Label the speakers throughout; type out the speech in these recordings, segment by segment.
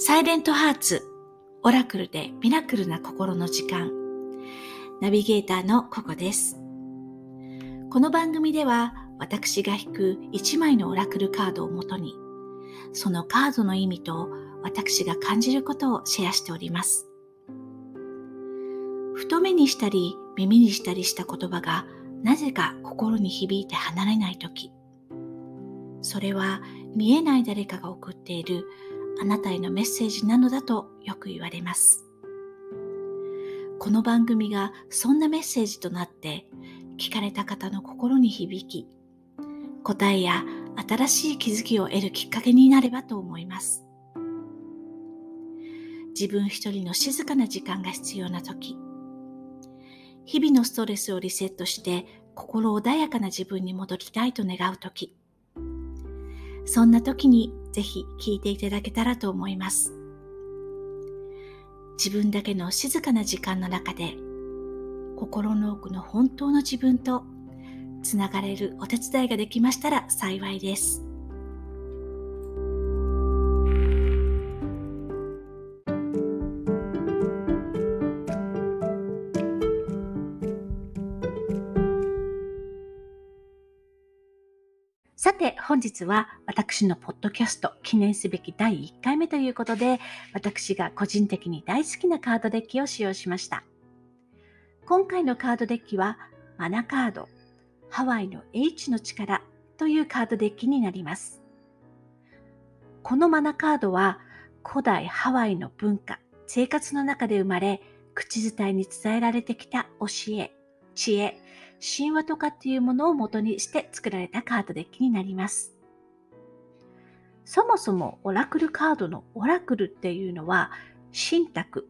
Speaker 1: サイレントハーツ、オラクルでミラクルな心の時間。ナビゲーターのココです。この番組では私が引く1枚のオラクルカードをもとに、そのカードの意味と私が感じることをシェアしております。太目にしたり耳にしたりした言葉がなぜか心に響いて離れないとき、それは見えない誰かが送っているあなたへのメッセージなのだとよく言われます。この番組がそんなメッセージとなって聞かれた方の心に響き、答えや新しい気づきを得るきっかけになればと思います。自分一人の静かな時間が必要な時、日々のストレスをリセットして心穏やかな自分に戻りたいと願う時、そんな時にぜひ聞いていただけたらと思います。自分だけの静かな時間の中で心の奥の本当の自分とつながれるお手伝いができましたら幸いです。さて、本日は私のポッドキャスト記念すべき第1回目ということで、私が個人的に大好きなカードデッキを使用しました。今回のカードデッキは、マナカード、ハワイの H の力というカードデッキになります。このマナカードは、古代ハワイの文化、生活の中で生まれ、口伝えに伝えられてきた教え、知恵、神話とかっていうものを元にして作られたカードデッキになります。そもそもオラクルカードのオラクルっていうのは神託、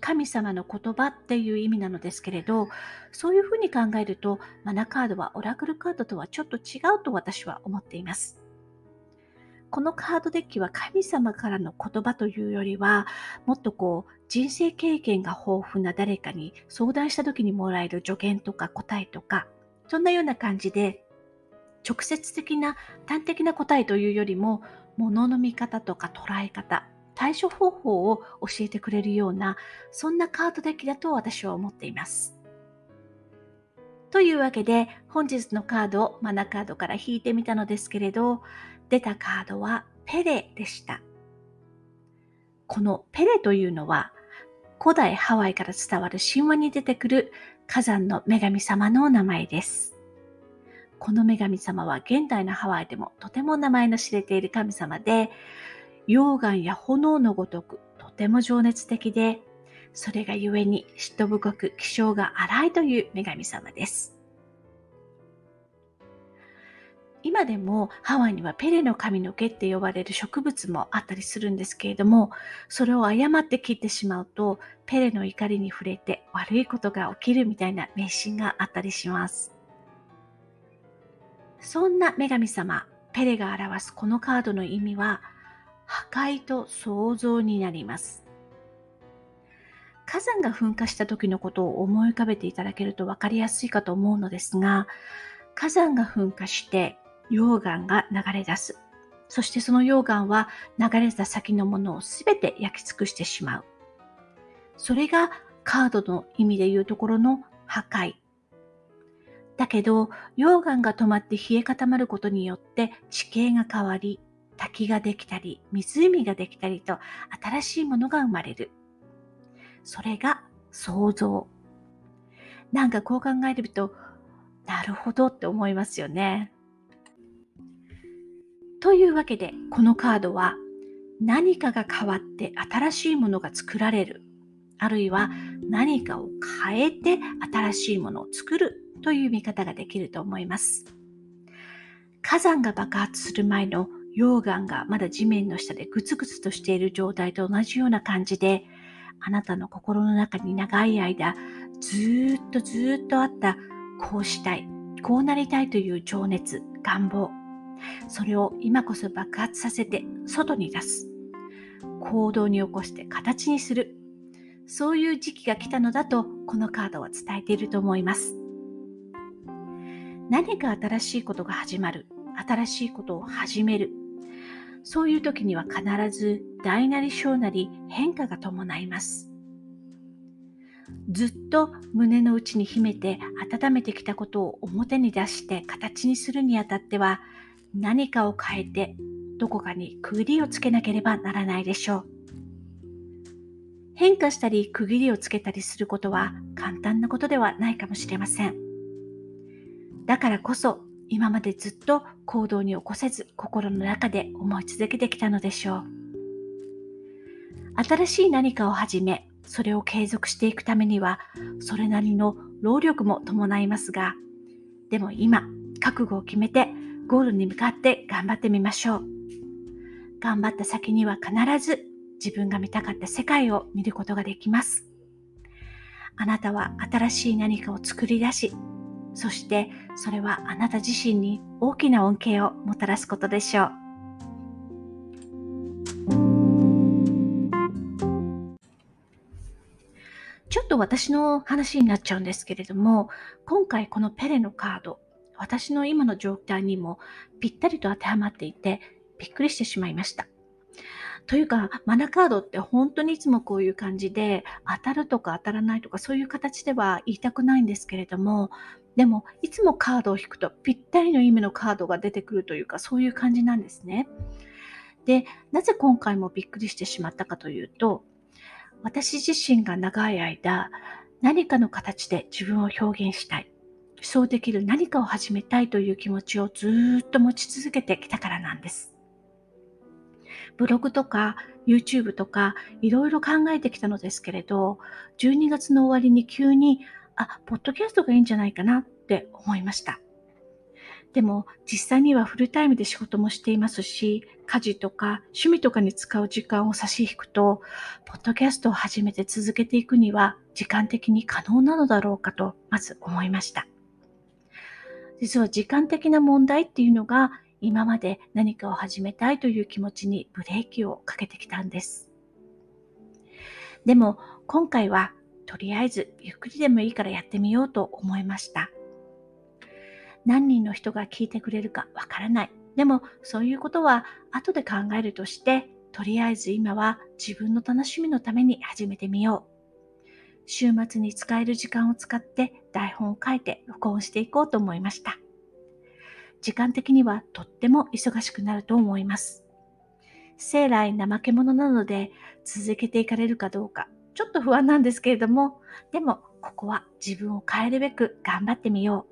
Speaker 1: 神様の言葉っていう意味なのですけれど、そういうふうに考えるとマナカードはオラクルカードとはちょっと違うと私は思っています。このカードデッキは神様からの言葉というよりは、もっとこう、人生経験が豊富な誰かに相談した時にもらえる助言とか答えとか、そんなような感じで、直接的な端的な答えというよりも、物の見方とか捉え方、対処方法を教えてくれるような、そんなカードデッキだと私は思っています。というわけで、本日のカードをマナカードから引いてみたのですけれど、出たカードはペレでした。このペレというのは古代ハワイから伝わる神話に出てくる火山の女神様の名前です。この女神様は現代のハワイでもとても名前の知れている神様で、溶岩や炎のごとくとても情熱的で、それがゆえに嫉妬深く気性が荒いという女神様です。今でもハワイにはペレの髪の毛って呼ばれる植物もあったりするんですけれども、それを誤って切ってしまうと、ペレの怒りに触れて悪いことが起きるみたいな迷信があったりします。そんな女神様、ペレが表すこのカードの意味は、破壊と創造になります。火山が噴火した時のことを思い浮かべていただけると分かりやすいかと思うのですが、火山が噴火して溶岩が流れ出す。そしてその溶岩は流れた先のものをすべて焼き尽くしてしまう。それがカードの意味で言うところの破壊。だけど、溶岩が止まって冷え固まることによって地形が変わり、滝ができたり、湖ができたりと新しいものが生まれる。それが想像。なんかこう考えると、なるほどって思いますよね。というわけで、このカードは何かが変わって新しいものが作られる。あるいは何かを変えて新しいものを作るという見方ができると思います。火山が爆発する前の溶岩がまだ地面の下でグツグツとしている状態と同じような感じで、あなたの心の中に長い間ずっとずっとあったこうしたい、こうなりたいという情熱、願望、それを今こそ爆発させて外に出す。行動に起こして形にする。そういう時期が来たのだとこのカードは伝えていると思います。何か新しいことが始まる。新しいことを始める。そういう時には必ず大なり小なり変化が伴います。ずっと胸の内に秘めて温めてきたことを表に出して形にするにあたっては何かを変えてどこかに区切りをつけなければならないでしょう。変化したり区切りをつけたりすることは簡単なことではないかもしれません。だからこそ今までずっと行動に起こせず心の中で思い続けてきたのでしょう。新しい何かを始め、それを継続していくためには、それなりの労力も伴いますが、でも今、覚悟を決めて、ゴールに向かって頑張ってみましょう。頑張った先には必ず自分が見たかった世界を見ることができます。あなたは新しい何かを作り出し、そしてそれはあなた自身に大きな恩恵をもたらすことでしょう。ちょっと私の話になっちゃうんですけれども、今回このペレのカード、私の今の状態にもぴったりと当てはまっていて、びっくりしてしまいました。というか、マナカードって本当にいつもこういう感じで、当たるとか当たらないとかそういう形では言いたくないんですけれども、でも、いつもカードを引くとぴったりの意味のカードが出てくるというか、そういう感じなんですね。で、なぜ今回もびっくりしてしまったかというと、私自身が長い間、何かの形で自分を表現したい。そうできる何かを始めたいという気持ちをずっと持ち続けてきたからなんです。ブログとか YouTube とかいろいろ考えてきたのですけれど、12月の終わりに急にあ、ポッドキャストがいいんじゃないかなって思いました。でも実際にはフルタイムで仕事もしていますし、家事とか趣味とかに使う時間を差し引くと、ポッドキャストを始めて続けていくには時間的に可能なのだろうかとまず思いました。実は時間的な問題っていうのが今まで何かを始めたいという気持ちにブレーキをかけてきたんです。でも今回はとりあえずゆっくりでもいいからやってみようと思いました。何人の人が聞いてくれるかわからない。でもそういうことは後で考えるとして、とりあえず今は自分の楽しみのために始めてみよう。週末に使える時間を使って台本を書いて録音していこうと思いました。時間的にはとっても忙しくなると思います。生来怠け者なので続けていかれるかどうかちょっと不安なんですけれども、でもここは自分を変えるべく頑張ってみよ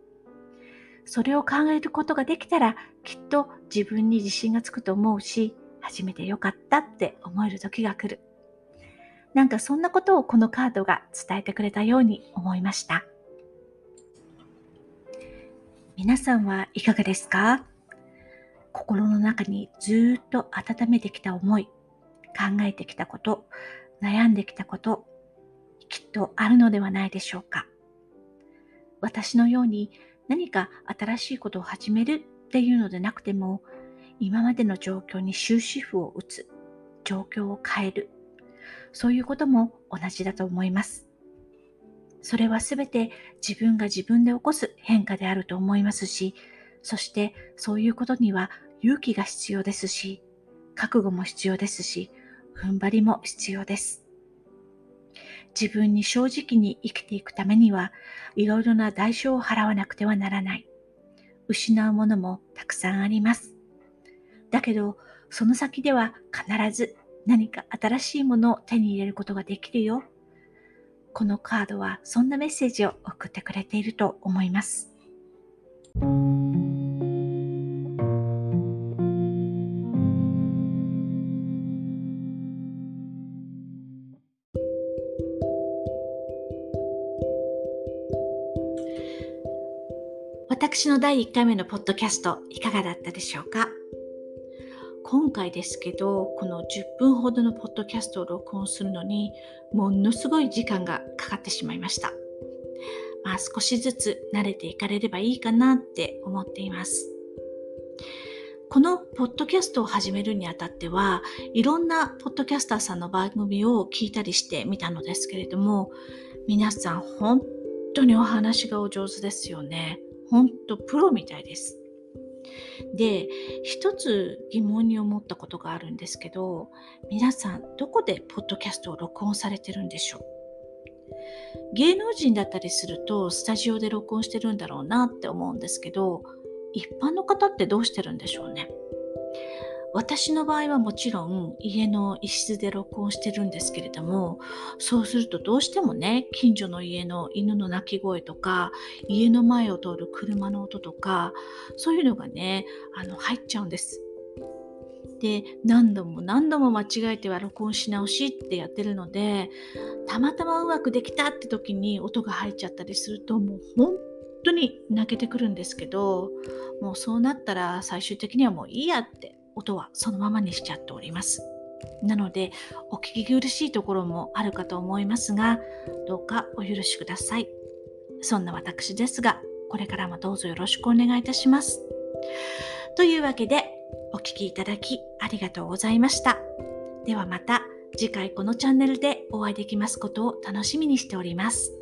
Speaker 1: う。それを考えることができたら、きっと自分に自信がつくと思うし、初めてよかったって思える時が来る。なんかそんなことをこのカードが伝えてくれたように思いました。皆さんはいかがですか？心の中にずっと温めてきた思い、考えてきたこと、悩んできたこと、きっとあるのではないでしょうか？私のように何か新しいことを始めるっていうのでなくても、今までの状況に終止符を打つ、状況を変える、そういうことも同じだと思います。それはすべて自分が自分で起こす変化であると思いますし、そしてそういうことには勇気が必要ですし、覚悟も必要ですし、踏ん張りも必要です。自分に正直に生きていくためには、いろいろな代償を払わなくてはならない。失うものもたくさんあります。だけど、その先では必ず何か新しいものを手に入れることができるよ。このカードはそんなメッセージを送ってくれていると思います。私の第1回目のポッドキャストいかがだったでしょうか？今回ですけど、この10分ほどのポッドキャストを録音するのに、ものすごい時間がかかってしまいました。まあ少しずつ慣れていかれればいいかなって思っています。このポッドキャストを始めるにあたっては、いろんなポッドキャスターさんの番組を聞いたりしてみたのですけれども、皆さん本当にお話がお上手ですよね。ほんとプロみたいです。で、一つ疑問に思ったことがあるんですけど、皆さんどこでポッドキャストを録音されてるんでしょう？芸能人だったりするとスタジオで録音してるんだろうなって思うんですけど、一般の方ってどうしてるんでしょうね？私の場合はもちろん家の一室で録音してるんですけれどもそうするとどうしてもね近所の家の犬の鳴き声とか家の前を通る車の音とかそういうのがねあの入っちゃうんです。で何度も何度も間違えては録音し直しってやってるのでたまたまうまくできたって時に音が入っちゃったりするともう本当に泣けてくるんですけどもうそうなったら最終的にはもういいやって音はそのままにしちゃっております。なので、お聞き苦しいところもあるかと思いますが、どうかお許しください。そんな私ですが、これからもどうぞよろしくお願いいたします。というわけで、お聴きいただきありがとうございました。ではまた次回このチャンネルでお会いできますことを楽しみにしております。